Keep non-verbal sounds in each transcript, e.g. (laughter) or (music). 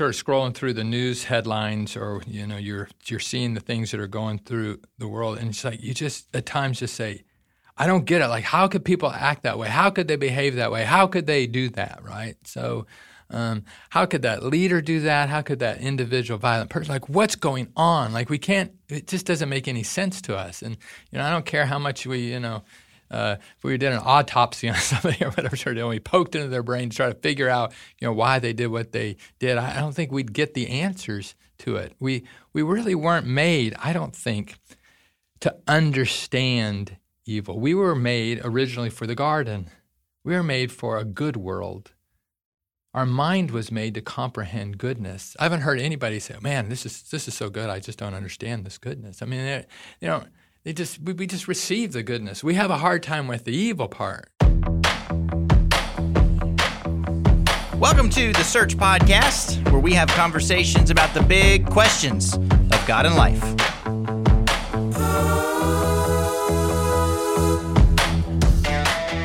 sort of scrolling through the news headlines, or you know, you're you're seeing the things that are going through the world, and it's like you just at times just say, "I don't get it. Like, how could people act that way? How could they behave that way? How could they do that?" Right? So. Um, how could that leader do that? How could that individual violent person? Like, what's going on? Like, we can't. It just doesn't make any sense to us. And you know, I don't care how much we, you know, uh, if we did an autopsy on (laughs) somebody or whatever, sort of, we poked into their brain to try to figure out, you know, why they did what they did, I, don't think we'd get the answers to it. We we really weren't made, I don't think, to understand evil. We were made originally for the garden. We were made for a good world. Our mind was made to comprehend goodness. I haven't heard anybody say, "Man, this is this is so good. I just don't understand this goodness." I mean, you know, they just we just receive the goodness. We have a hard time with the evil part. Welcome to the Search Podcast, where we have conversations about the big questions of God and life.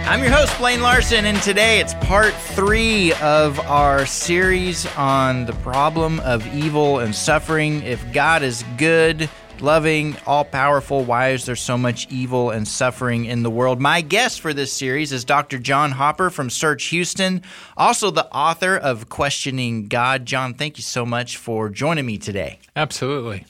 I'm your host, Blaine Larson, and today it's part three of our series on the problem of evil and suffering. If God is good, loving, all powerful. Why is there so much evil and suffering in the world? My guest for this series is Dr. John Hopper from Search Houston, also the author of Questioning God. John, thank you so much for joining me today. Absolutely.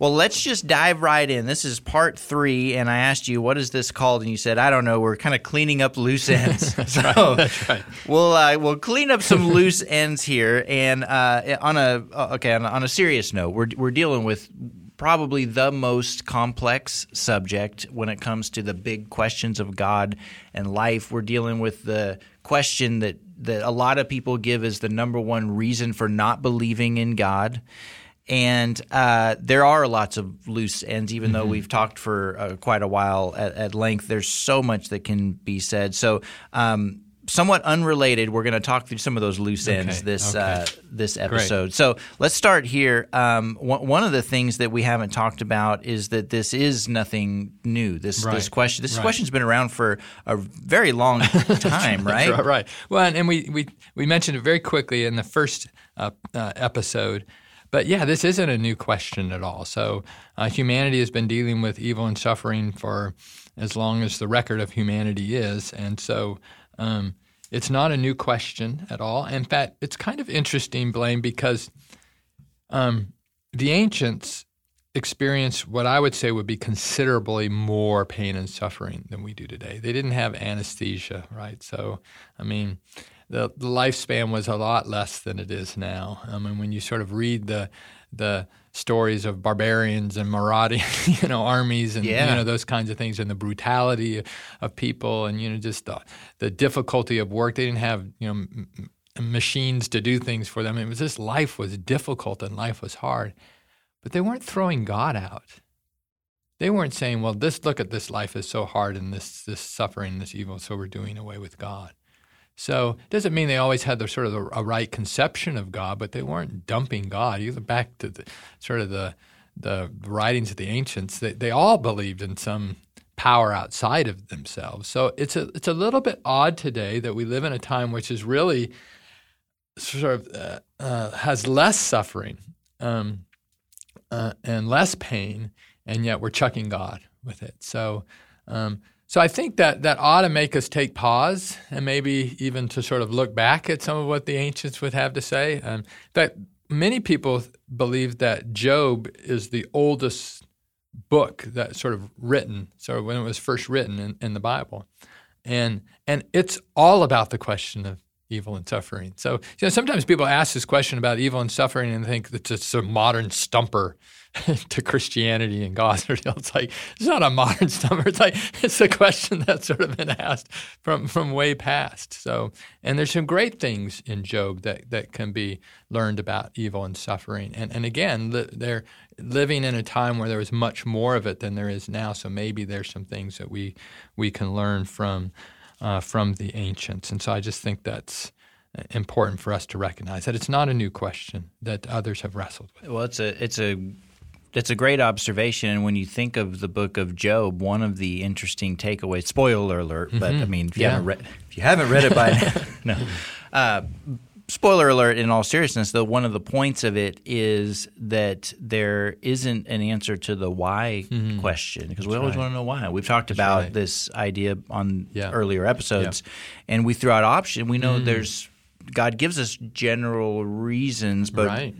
Well, let's just dive right in. This is part three, and I asked you, what is this called? And you said, I don't know. We're kind of cleaning up loose ends. (laughs) That's so right. That's right. We'll, uh, we'll clean up some loose (laughs) ends here. And uh, on a, uh, okay, on a, on a serious note, we're, we're dealing with probably the most complex subject when it comes to the big questions of God and life. We're dealing with the question that, that a lot of people give as the number one reason for not believing in God. And uh, there are lots of loose ends, even mm-hmm. though we've talked for uh, quite a while at, at, length. There's so much that can be said. So, um, somewhat unrelated, we're going to talk through some of those loose ends okay. this okay. Uh, this episode. Great. So let's start here. Um, one of the things that we haven't talked about is that this is nothing new. This right. this question this right. question's been around for a very long (laughs) time, right? right? right. Well, and, and, we, we we mentioned it very quickly in the first uh, uh, episode. But yeah, this isn't a new question at all. So uh, humanity has been dealing with evil and suffering for as long as the record of humanity is, and so um, it's not a new question at all. In fact, it's kind of interesting, Blaine, because um, the ancients experienced what I would say would be considerably more pain and suffering than we do today. They didn't have anesthesia, right? So, I mean, the, the lifespan was a lot less than it is now. I mean, when you sort of read the the stories of barbarians and marauding, (laughs) you know, armies and yeah. you know those kinds of things, and the brutality of people, and you know just the, the difficulty of work. They didn't have you know m- machines to do things for them. It was just life was difficult and life was hard, but they weren't throwing God out. They weren't saying, "Well, this look at this life is so hard and this this suffering, this evil, so we're doing away with God." So it doesn't mean they always had the sort of the, a right conception of God, but they weren't dumping God. You look back to the sort of the the writings of the ancients; they, they all believed in some power outside of themselves. So it's a it's a little bit odd today that we live in a time which is really sort of uh, uh, has less suffering um, uh, and less pain, and yet we're chucking God with it. So. Um, so I think that that ought to make us take pause and maybe even to sort of look back at some of what the ancients would have to say. Um, that many people believe that Job is the oldest book that sort of written, so when it was first written in, in the Bible, and and it's all about the question of evil and suffering. So you know, sometimes people ask this question about evil and suffering and think it's a modern stumper (laughs) to Christianity and God. It's like it's not a modern stumper. It's like it's a question that's sort of been asked from from way past. So, and there's some great things in Job that that can be learned about evil and suffering. And and again, they're living in a time where there was much more of it than there is now. So maybe there's some things that we we can learn from uh, from the ancients. And so I just think that's important for us to recognize that it's not a new question that others have wrestled with. Well, it's a it's a that's a great observation. And when you think of the book of Job, one of the interesting takeaways, spoiler alert, mm-hmm. but I mean, if you, yeah. haven't read, if you haven't read it by now, (laughs) no. Uh, spoiler alert in all seriousness though one of the points of it is that there isn't an answer to the why mm-hmm. question because we always right. want to know why we've talked That's about right. this idea on yeah. earlier episodes yeah. and we threw out option we know mm. there's god gives us general reasons but right.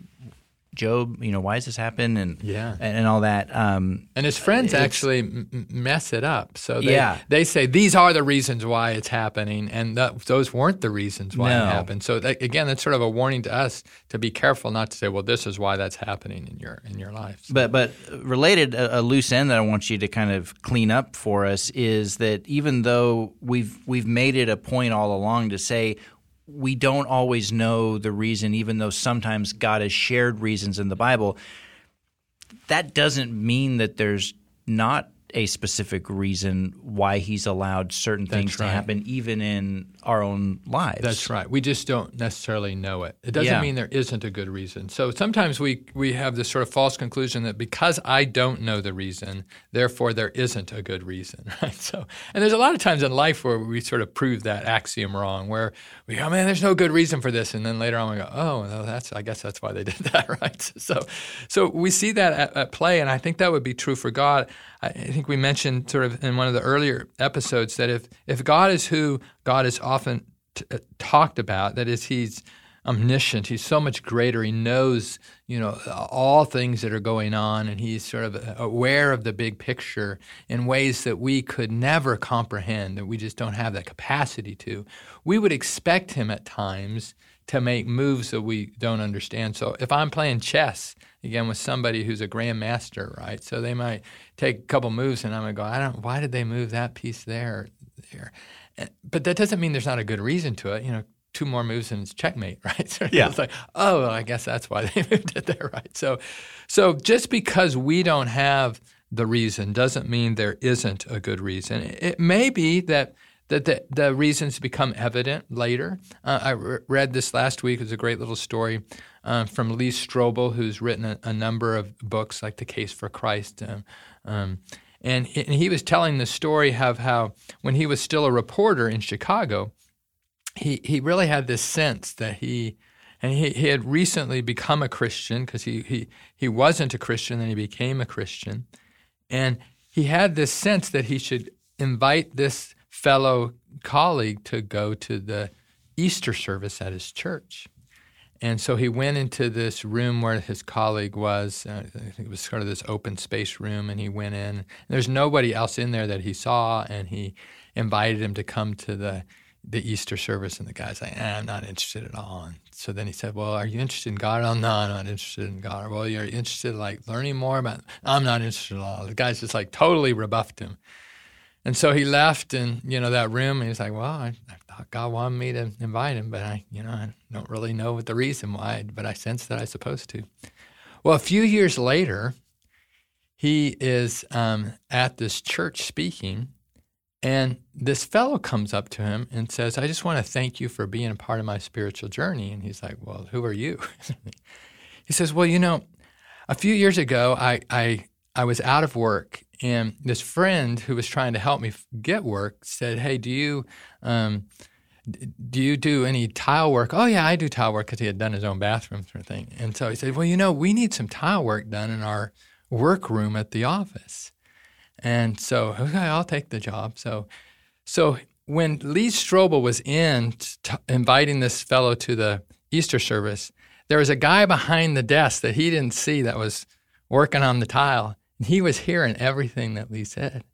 Job, you know, why does this happen? And yeah, and, and all that. Um, and his friends actually m- mess it up. So they, yeah. they say these are the reasons why it's happening, and th- those weren't the reasons why no. it happened. So that, again, that's sort of a warning to us to be careful not to say, well, this is why that's happening in your in your life. So. But but related, a, a loose end that I want you to kind of clean up for us is that even though we've we've made it a point all along to say we don't always know the reason, even though sometimes God has shared reasons in the Bible. That doesn't mean that there's not a specific reason why he's allowed certain things right. to happen, even in our own lives. That's right. We just don't necessarily know it. It doesn't yeah. mean there isn't a good reason. So sometimes we we have this sort of false conclusion that because I don't know the reason, therefore there isn't a good reason. (laughs) Right. So and there's a lot of times in life where we sort of prove that axiom wrong, where we go, man, there's no good reason for this, and then later on we go, oh, no, that's I guess that's why they (laughs) did that, right? So so we see that at, at play, and I think that would be true for God. I think we mentioned sort of in one of the earlier episodes that if if God is who God is often t- uh, talked about, that is, He's omniscient. He's so much greater. He knows, you know, all things that are going on, and he's sort of aware of the big picture in ways that we could never comprehend, that we just don't have that capacity to. We would expect him at times to make moves that we don't understand. So if I'm playing chess again with somebody who's a grandmaster, right? So they might take a couple moves, and I'm gonna go, I don't. Why did they move that piece there? There, eh, but that doesn't mean there's not a good reason to it. You know, two more moves and it's checkmate, (laughs) right? So yeah. It's like, oh, well, I guess that's why (laughs) they moved it there, right? So, so just because we don't have the reason doesn't mean there isn't a good reason. It may be that that the, the reasons become evident later. Uh, I re- read this last week. It was a great little story uh, from Lee Strobel, who's written a, a, number of books like The Case for Christ. Um, um, and, he, and he was telling the story of how when he was still a reporter in Chicago, he, he really had this sense that he and he, he had recently become a Christian because he, he, he wasn't a Christian, then he became a Christian. And he had this sense that he should invite this fellow colleague to go to the Easter service at his church. And so he went into this room where his colleague was. Uh, I think it was sort of this open space room, and he went in. There's nobody else in there that he saw, and he invited him to come to the the Easter service. And the guy's like, eh, "I'm not interested at all." And so then he said, "Well, are you interested in God?" "Oh, no, I'm not interested in God." "Well, you're interested in, like learning more about?" "I'm not interested at all." The guy's just like totally rebuffed him. And so he left and you know, that room and he's like, well, I, I, thought God wanted me to invite him, but I, you know, I don't really know what the reason why, but I sense that I was supposed to. Well, a few years later, he is um, at this church speaking, and this fellow comes up to him and says, I just want to thank you for being a part of my spiritual journey. And he's like, Well, who are you? (laughs) he says, Well, you know, a few years ago, I, I, I was out of work and this friend who was trying to help me get work said, "Hey, do you um, do you do any tile work?" "Oh yeah, I do tile work," because he had done his own bathroom sort of thing. And so he said, "Well, you know, we need some tile work done in our workroom at the office." And so, okay, I'll take the job. So, so when Lee Strobel was in t- inviting this fellow to the Easter service, there was a guy behind the desk that he didn't see that was working on the tile. He was hearing everything that Lee said.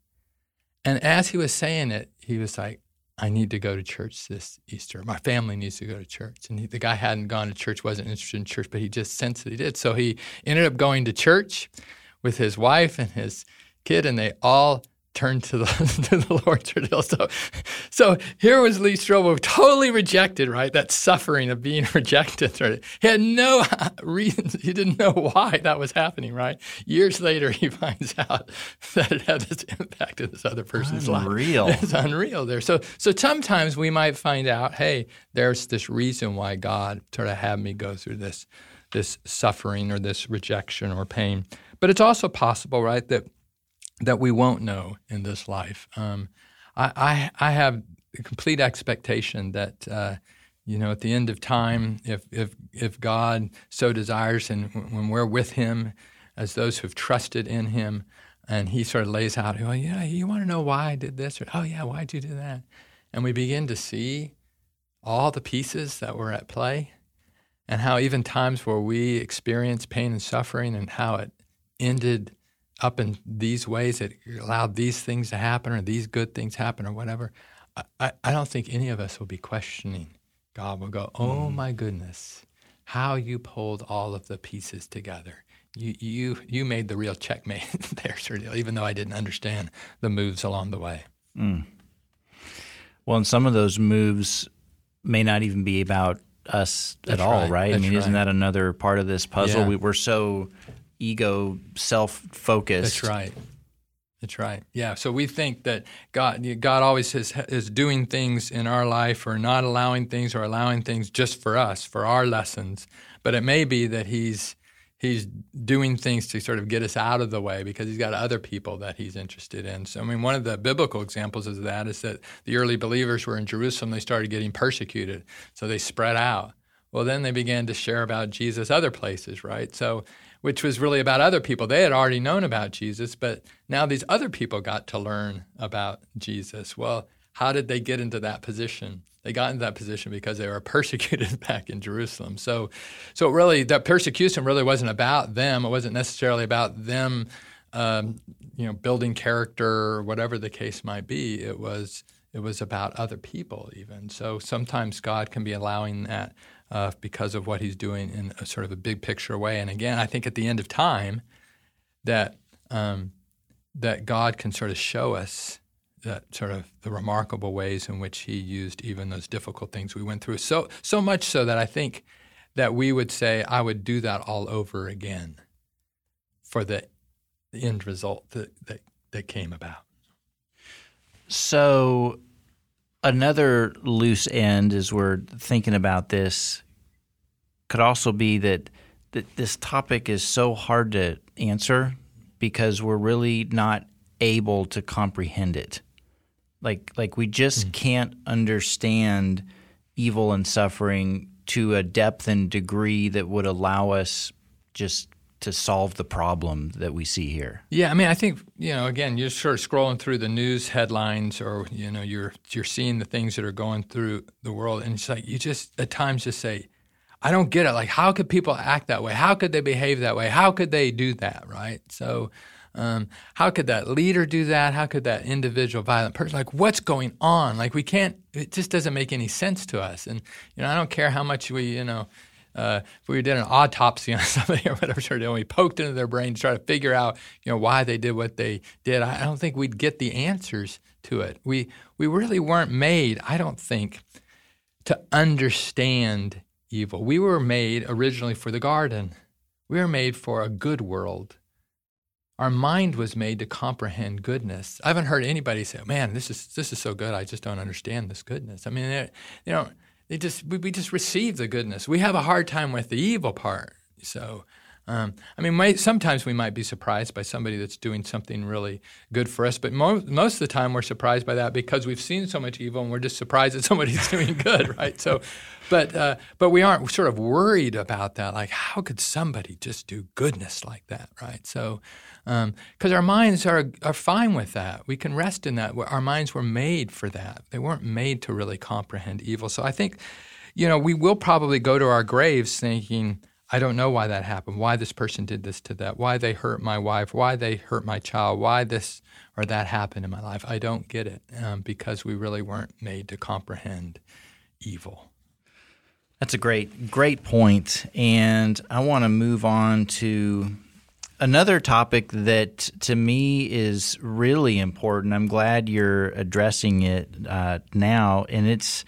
And as he was saying it, he was like, I need to go to church this Easter. My family needs to go to church. And he, the guy hadn't gone to church, wasn't interested in church, but he just sensed that he did. So he ended up going to church with his wife and his kid, and they all turn to the (laughs) to the Lord's ordeal. So, so here was Lee Strobel, totally rejected, right? That suffering of being (laughs) rejected. Right? He had no (laughs) reason. He didn't know why that was happening, right? Years later, he finds out that it had this impact in this other person's unreal. life. It's unreal there. So, so sometimes we might find out, hey, there's this reason why God sort of had me go through this this suffering or this rejection or pain. But it's also possible, right, that that we won't know in this life. Um, I, I, I, have a complete expectation that uh, you know, at the end of time, if if if God so desires, and when we're with Him, as those who've trusted in Him, and He sort of lays out, oh yeah, you want to know why I did this, or oh yeah, why'd you do that, and we begin to see all the pieces that were at play, and how even times where we experience pain and suffering, and how it ended up in these ways, that allowed these things to happen, or these good things happen, or whatever. I, I don't think any of us will be questioning God will go, Oh my goodness, how you pulled all of the pieces together. You, you, you made the real checkmate (laughs) there, sir, even though I didn't understand the moves along the way. Mm. Well, and some of those moves may not even be about us That's at all, right? right? I mean, right. isn't that another part of this puzzle? Yeah. We, we're so ego self focused. That's right. That's right. Yeah. So we think that God, God always is, is doing things in our life or not allowing things or allowing things just for us, for our lessons. But it may be that He's He's doing things to sort of get us out of the way because He's got other people that He's interested in. So I mean, one of the biblical examples of that is that the early believers were in Jerusalem. They started getting persecuted, so they spread out. Well, then they began to share about Jesus other places, right? So which was really about other people. They had already known about Jesus, but now these other people got to learn about Jesus. Well, how did they get into that position? They got into that position because they were (laughs) persecuted back in Jerusalem. So, so really, that persecution really wasn't about them. It wasn't necessarily about them, um, you know, building character or whatever the case might be. It was it was about other people even. So sometimes God can be allowing that uh, because of what he's doing in a sort of a big picture way. And again, I think at the end of time, that um, that God can sort of show us that sort of the remarkable ways in which He used even those difficult things we went through. So so much so that I think that we would say, I would do that all over again for the, end result that, that that came about. So another loose end as we're thinking about this could also be that, that this topic is so hard to answer because we're really not able to comprehend it. Like like we just mm. can't understand evil and suffering to a depth and degree that would allow us just to solve the problem that we see here. Yeah, I mean, I think you know, again, you're sort of scrolling through the news headlines, or you know, you're you're seeing the things that are going through the world, and it's like you just at times just say, I don't get it. Like, how could people act that way? How could they behave that way? How could they do that? Right? So. Um, how could that leader do that? How could that individual violent person? Like, what's going on? Like, we can't. It just doesn't make any sense to us. And you know, I don't care how much we, you know, uh, if we did an autopsy on (laughs) somebody or whatever, sort of, and we poked into their brain to try to figure out, you know, why they did what they did, I don't think we'd get the answers to it. We we really weren't made, I don't think, to understand evil. We were made originally for the garden. We were made for a good world. Our mind was made to comprehend goodness. I haven't heard anybody say, "Man, this is this is so good. I just don't understand this goodness." I mean, you know, they just we, we just receive the goodness. We have a hard time with the evil part. So, um, I mean, sometimes we might be surprised by somebody that's doing something really good for us, but mo- most of the time we're surprised by that because we've seen so much evil and we're just surprised (laughs) that somebody's doing good, right? So, but uh, but we aren't sort of worried about that. Like, how could somebody just do goodness like that, right? So, because um, our minds are are fine with that. We can rest in that. Our minds were made for that. They weren't made to really comprehend evil. So I think, you know, we will probably go to our graves thinking, I don't know why that happened. Why this person did this to that? Why they hurt my wife? Why they hurt my child? Why this or that happened in my life? I don't get it um, because we really weren't made to comprehend evil. That's a great, great point. And I want to move on to Another topic that to me is really important. I'm glad you're addressing it uh, now, and it's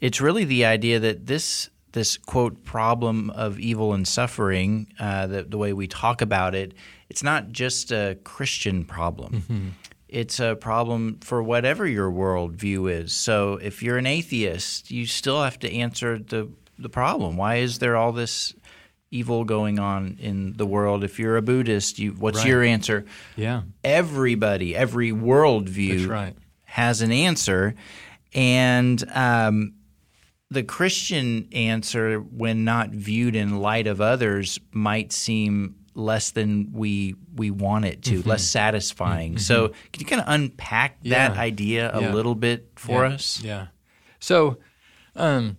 it's really the idea that this this quote problem of evil and suffering, uh, the, the way we talk about it, it's not just a Christian problem. Mm-hmm. It's a problem for whatever your worldview is. So if you're an atheist, you still have to answer the the problem. Why is there all this evil going on in the world. If you're a Buddhist, you what's right. your answer? Yeah. Everybody, every worldview right. has an answer, and um, the Christian answer, when not viewed in light of others, might seem less than we we want it to, mm-hmm. less satisfying. Mm-hmm. So, can you kind of unpack that idea a yeah. little bit for yeah. us? Yeah. So, um,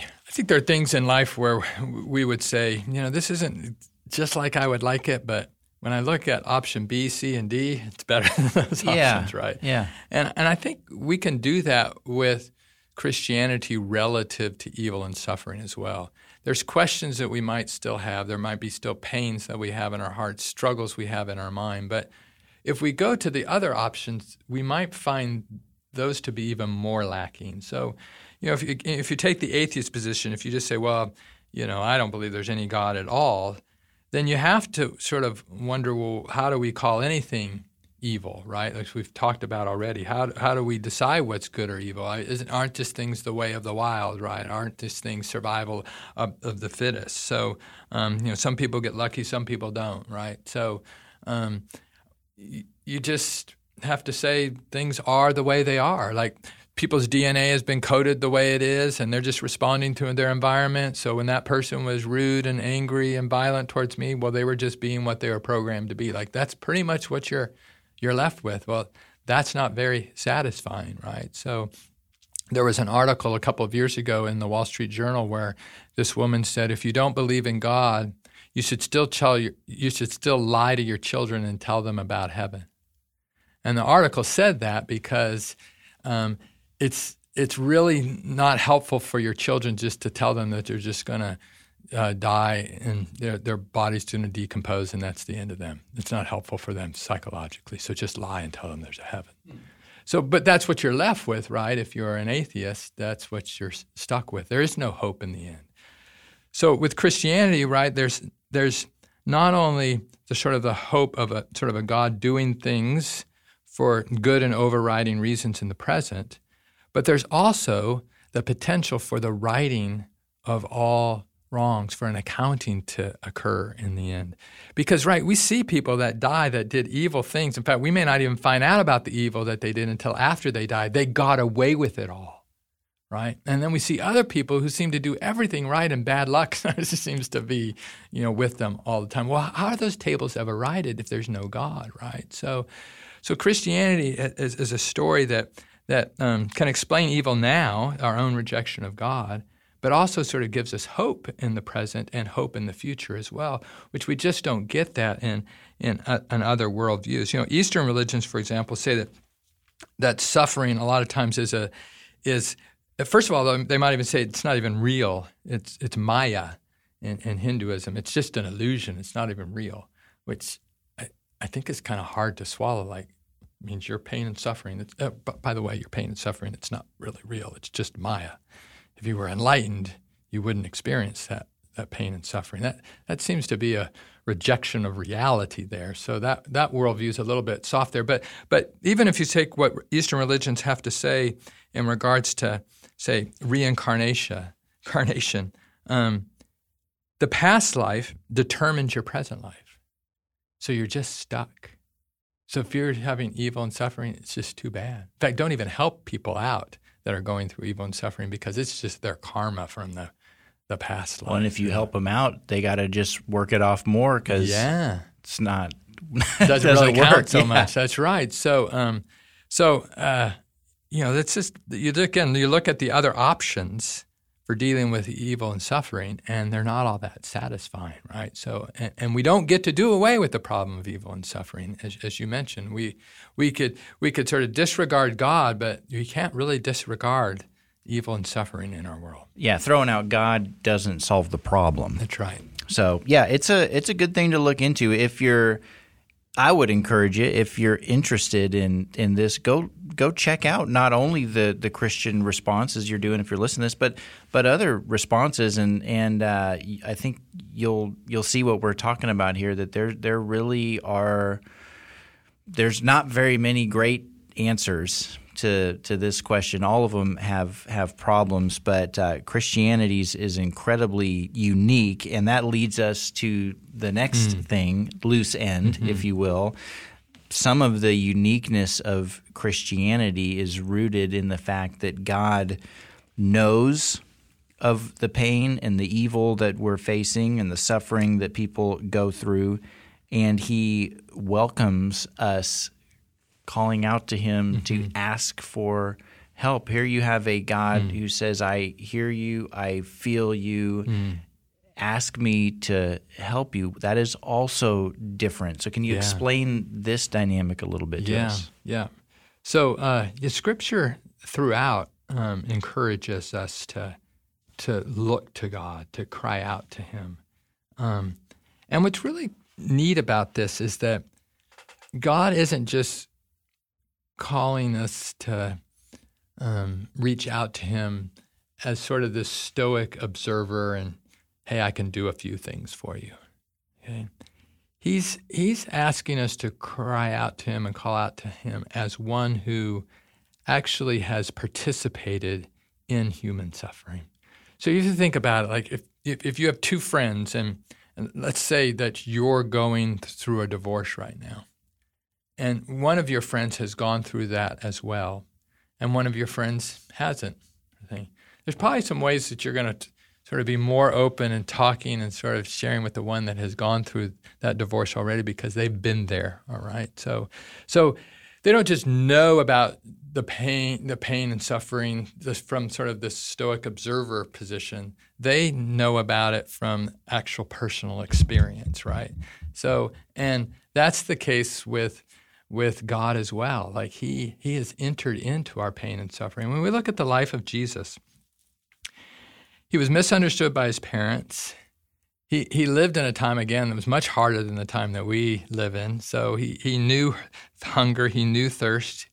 I think there are things in life where we would say, you know, this isn't just like I would like it, but when I look at option B, C, and D, it's better (laughs) than those yeah. options, right? Yeah. And and I think we can do that with Christianity relative to evil and suffering as well. There's questions that we might still have. There might be still pains that we have in our hearts, struggles we have in our mind. But if we go to the other options, we might find those to be even more lacking. So, you know, if you, if you take the atheist position, if you just say, well, you know, I don't believe there's any God at all, then you have to sort of wonder, well, how do we call anything evil, right? Like we've talked about already. How, how do we decide what's good or evil? Isn't, aren't just things the way of the wild, right? Aren't just things survival of, of the fittest? So, um, you know, some people get lucky, some people don't, right? So, um, y- you just have to say things are the way they are. Like people's DNA has been coded the way it is, and they're just responding to their environment. So when that person was rude and angry and violent towards me, well, they were just being what they were programmed to be. Like that's pretty much what you're you're left with. Well, that's not very satisfying, right? So there was an article a couple of years ago in the Wall Street Journal where this woman said, if you don't believe in God, you should still tell your, you should still lie to your children and tell them about heaven. And the article said that because um, it's it's really not helpful for your children just to tell them that they're just going to uh, die and their their body's going to decompose and that's the end of them. It's not helpful for them psychologically. So just lie and tell them there's a heaven. So, but that's what you're left with, right? If you're an atheist, that's what you're stuck with. There is no hope in the end. So with Christianity, right? There's there's not only the sort of the hope of a sort of a God doing things for good and overriding reasons in the present, but there's also the potential for the righting of all wrongs, for an accounting to occur in the end. Because, right, we see people that die that did evil things. In fact, we may not even find out about the evil that they did until after they died. They got away with it all, right? And then we see other people who seem to do everything right and bad luck (laughs) seems to be, you know, with them all the time. Well, how are those tables ever righted if there's no God, right? So, so Christianity is, is a story that that um, can explain evil now, our own rejection of God, but also sort of gives us hope in the present and hope in the future as well, which we just don't get that in in, uh, in other worldviews. You know, Eastern religions, for example, say that that suffering a lot of times is a is first of all they might even say it's not even real. It's it's Maya in, in Hinduism. It's just an illusion. It's not even real, which I, I think is kind of hard to swallow. Like means your pain and suffering. Uh, by the way, your pain and suffering, it's not really real. It's just Maya. If you were enlightened, you wouldn't experience that, that pain and suffering. That, that seems to be a rejection of reality there. So that, that worldview is a little bit soft there. But, but even if you take what Eastern religions have to say in regards to, say, reincarnation, carnation, um, the past life determines your present life. So you're just stuck. So if you're having evil and suffering, it's just too bad. In fact, don't even help people out that are going through evil and suffering because it's just their karma from the the past life. Well, and if you help them out, they got to just work it off more because yeah, it's not (laughs) doesn't, doesn't really work. count so yeah. much. That's right. So, um, so uh, you know, that's just you look and you look at the other options for dealing with evil and suffering, and they're not all that satisfying, right? So, and, and, we don't get to do away with the problem of evil and suffering, as, as, you mentioned. We we could we could sort of disregard God, but we can't really disregard evil and suffering in our world. Yeah, throwing out God doesn't solve the problem. That's right. So, yeah, it's a it's a good thing to look into if you're. I would encourage you if you're interested in in this, go go check out not only the the Christian responses you're doing if you're listening to this, but but other responses. And and uh, I think you'll you'll see what we're talking about here that there there really are there's not very many great answers to to this question. All of them have have problems, but uh, Christianity's is incredibly unique, and that leads us to the next mm. thing, loose end, mm-hmm. if you will some of the uniqueness of Christianity is rooted in the fact that God knows of the pain and the evil that we're facing and the suffering that people go through. And he welcomes us calling out to him mm-hmm. to ask for help. Here you have a God mm. who says, I hear you, I feel you. Mm. Ask me to help you. That is also different. So, can you yeah. explain this dynamic a little bit to yeah. us? Yeah. So, uh, the scripture throughout um, encourages us to to look to God, to cry out to Him. Um, and what's really neat about this is that God isn't just calling us to um, reach out to Him as sort of this stoic observer and, hey, I can do a few things for you. Okay? He's, he's asking us to cry out to Him and call out to Him as one who actually has participated in human suffering. So you have to think about it like if, if, if you have two friends and, and let's say that you're going through a divorce right now, and one of your friends has gone through that as well, and one of your friends hasn't. There's probably some ways that you're going to sort of be more open and talking and sort of sharing with the one that has gone through that divorce already because they've been there. All right, so so they don't just know about the pain, the pain and suffering from sort of the stoic observer position. They know about it from actual personal experience, right? So, and that's the case with with God as well. Like he he has entered into our pain and suffering. When we look at the life of Jesus, he was misunderstood by his parents. He, he lived in a time again that was much harder than the time that we live in. So he, he knew hunger, he knew thirst,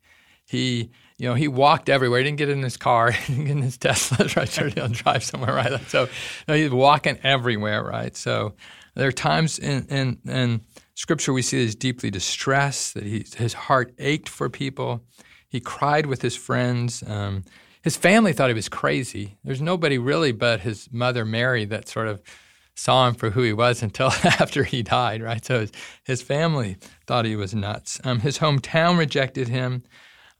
he, you know, he walked everywhere. He didn't get in his car, (laughs) he didn't get in his Tesla, (laughs) right? So he'll drive somewhere, right? So you know, he's walking everywhere, right? So there are times in, in, in Scripture we see he's deeply distressed, that he, his heart ached for people. He cried with his friends. Um, his family thought he was crazy. There's nobody really but his mother Mary that sort of saw him for who he was (laughs) until after he died, right? So his, his family thought he was nuts. Um, his hometown rejected him.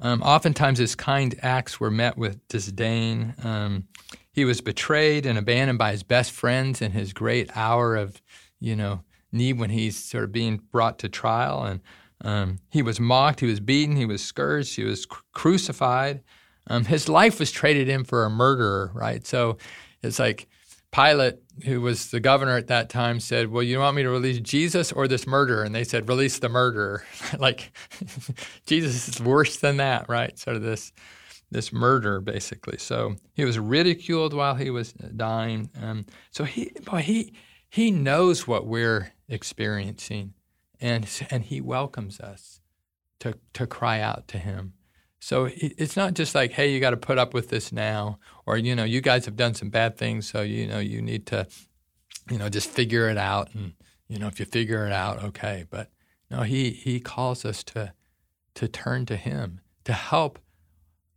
Um, oftentimes, his kind acts were met with disdain. Um, he was betrayed and abandoned by his best friends in his great hour of, you know, need when he's sort of being brought to trial. And um, he was mocked, he was beaten, he was scourged, he was cr- crucified. Um, his life was traded in for a murderer, right? So it's like Pilate, who was the governor at that time, said, Well, you want me to release Jesus or this murderer? And they said, Release the murderer. (laughs) like, (laughs) Jesus is worse than that, right? Sort of this, this murder, basically. So he was ridiculed while he was dying. Um, so he, boy, he, he knows what we're experiencing, and, and he welcomes us to, to cry out to him. So it's not just like, hey, you got to put up with this now, or you know, you guys have done some bad things, so you know, you need to, you know, just figure it out, and you know, if you figure it out, okay. But no, he he calls us to to turn to him to help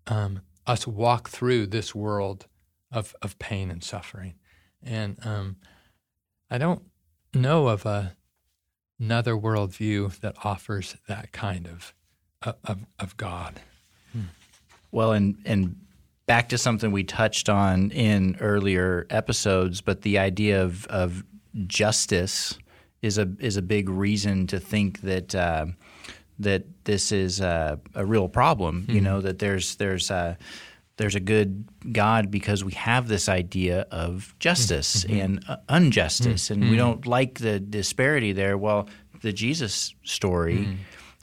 um, us walk through this world of of pain and suffering, and um, I don't know of a, another worldview that offers that kind of of, of God. Well, and and back to something we touched on in earlier episodes, but the idea of of justice is a is a big reason to think that uh, that this is a, a real problem. Mm-hmm. You know that there's there's a, there's a good God because we have this idea of justice mm-hmm. and uh, injustice, mm-hmm. and we don't like the disparity there. Well, the Jesus story mm-hmm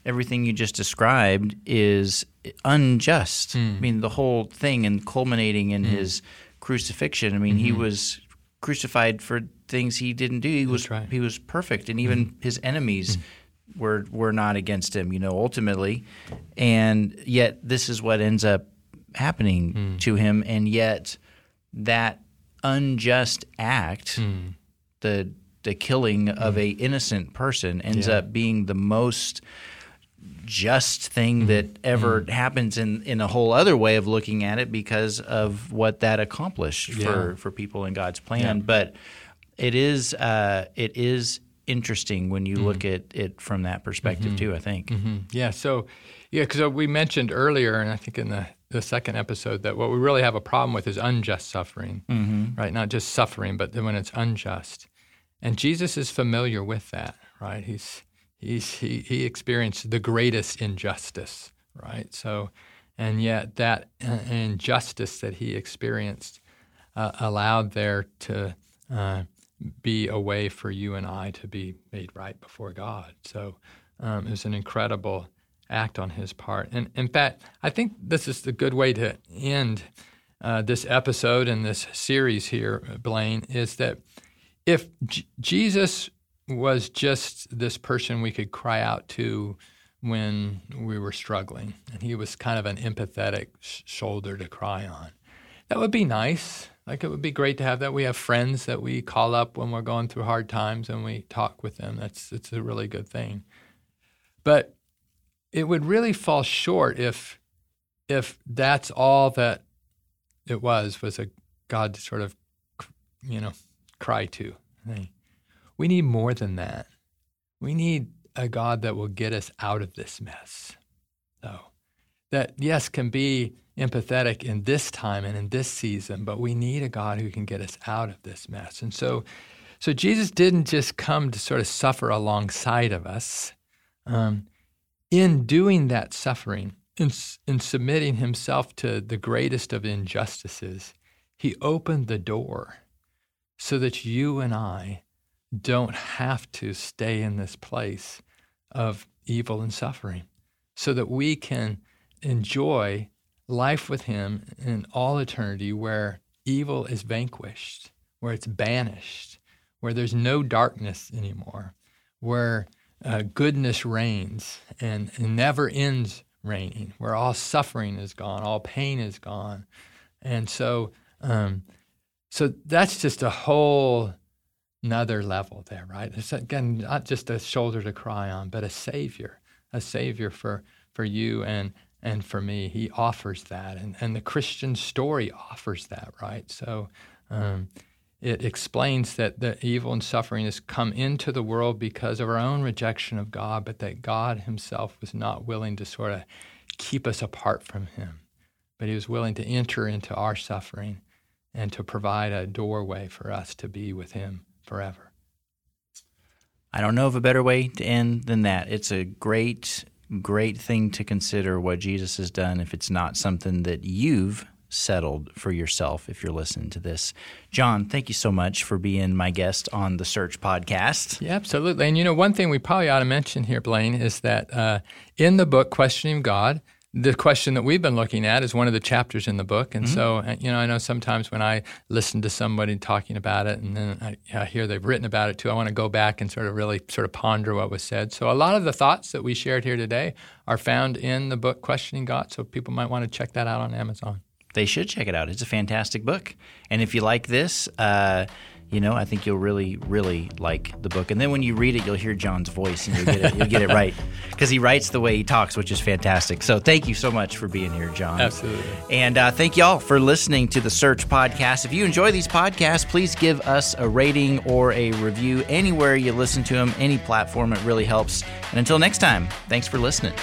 everything you just described is unjust. Mm. I mean, the whole thing and culminating in mm. his crucifixion. I mean, mm-hmm. he was crucified for things he didn't do. He was right. he was perfect, and even mm. his enemies mm. were were not against him. You know, ultimately, and yet this is what ends up happening mm. to him, and yet that unjust act, mm. the the killing of a innocent person, ends yeah. up being the most just thing mm-hmm. that ever mm-hmm. happens in, in a whole other way of looking at it because of what that accomplished yeah. for, for people in God's plan. Yeah. But it is uh, it is interesting when you mm-hmm. look at it from that perspective mm-hmm. too. I think. Mm-hmm. Yeah. So yeah, because we mentioned earlier, and I think in the the second episode that what we really have a problem with is unjust suffering, mm-hmm. right? Not just suffering, but when it's unjust. And Jesus is familiar with that, right? He's he's he he experienced the greatest injustice, right? So, and yet that injustice that he experienced uh, allowed there to uh, be a way for you and I to be made right before God. So um, it was an incredible act on his part. And in fact, I think this is the good way to end uh, this episode and this series here, Blaine, is that if J- Jesus was just this person we could cry out to when we were struggling, and he was kind of an empathetic sh- shoulder to cry on, that would be nice. Like it would be great to have that. We have friends that we call up when we're going through hard times and we talk with them. That's it's a really good thing. But it would really fall short if if that's all that it was was a God to sort of you know cry to. We need more than that. We need a God that will get us out of this mess. So that yes can be empathetic in this time and in this season, but we need a God who can get us out of this mess. And so so Jesus didn't just come to sort of suffer alongside of us. Um, in doing that suffering, in, in submitting himself to the greatest of injustices, he opened the door so that you and I don't have to stay in this place of evil and suffering, so that we can enjoy life with him in all eternity where evil is vanquished, where it's banished, where there's no darkness anymore, where uh, goodness reigns and, never ends reigning, where all suffering is gone, all pain is gone. And so, um, so that's just a whole another level there, right? It's again not just a shoulder to cry on, but a savior, a savior for for you and and for me. He offers that, and and the Christian story offers that, right? So. Um, it explains that the evil and suffering has come into the world because of our own rejection of God, but that God Himself was not willing to sort of keep us apart from Him, but He was willing to enter into our suffering and to provide a doorway for us to be with Him forever. I don't know of a better way to end than that. It's a great, great thing to consider what Jesus has done if it's not something that you've settled for yourself if you're listening to this. John, thank you so much for being my guest on the Search podcast. Yeah, absolutely. And you know, one thing we probably ought to mention here, Blaine, is that uh, in the book Questioning God, the question that we've been looking at is one of the chapters in the book. And mm-hmm. so, uh, you know, I know sometimes when I listen to somebody talking about it and then I, I, hear they've written about it too, I want to go back and sort of really sort of ponder what was said. So, a lot of the thoughts that we shared here today are found in the book Questioning God. So, people might want to check that out on Amazon they should check it out. It's a fantastic book. And if you like this, uh, you know, I think you'll really, really like the book. And then when you read it, you'll hear John's voice and you'll get it, you'll get it right (laughs) because he writes the way he talks, which is fantastic. So thank you so much for being here, John. Absolutely. And uh, thank y'all for listening to the Search Podcast. If you enjoy these podcasts, please give us a rating or a review anywhere you listen to them, any platform. It really helps. And until next time, thanks for listening.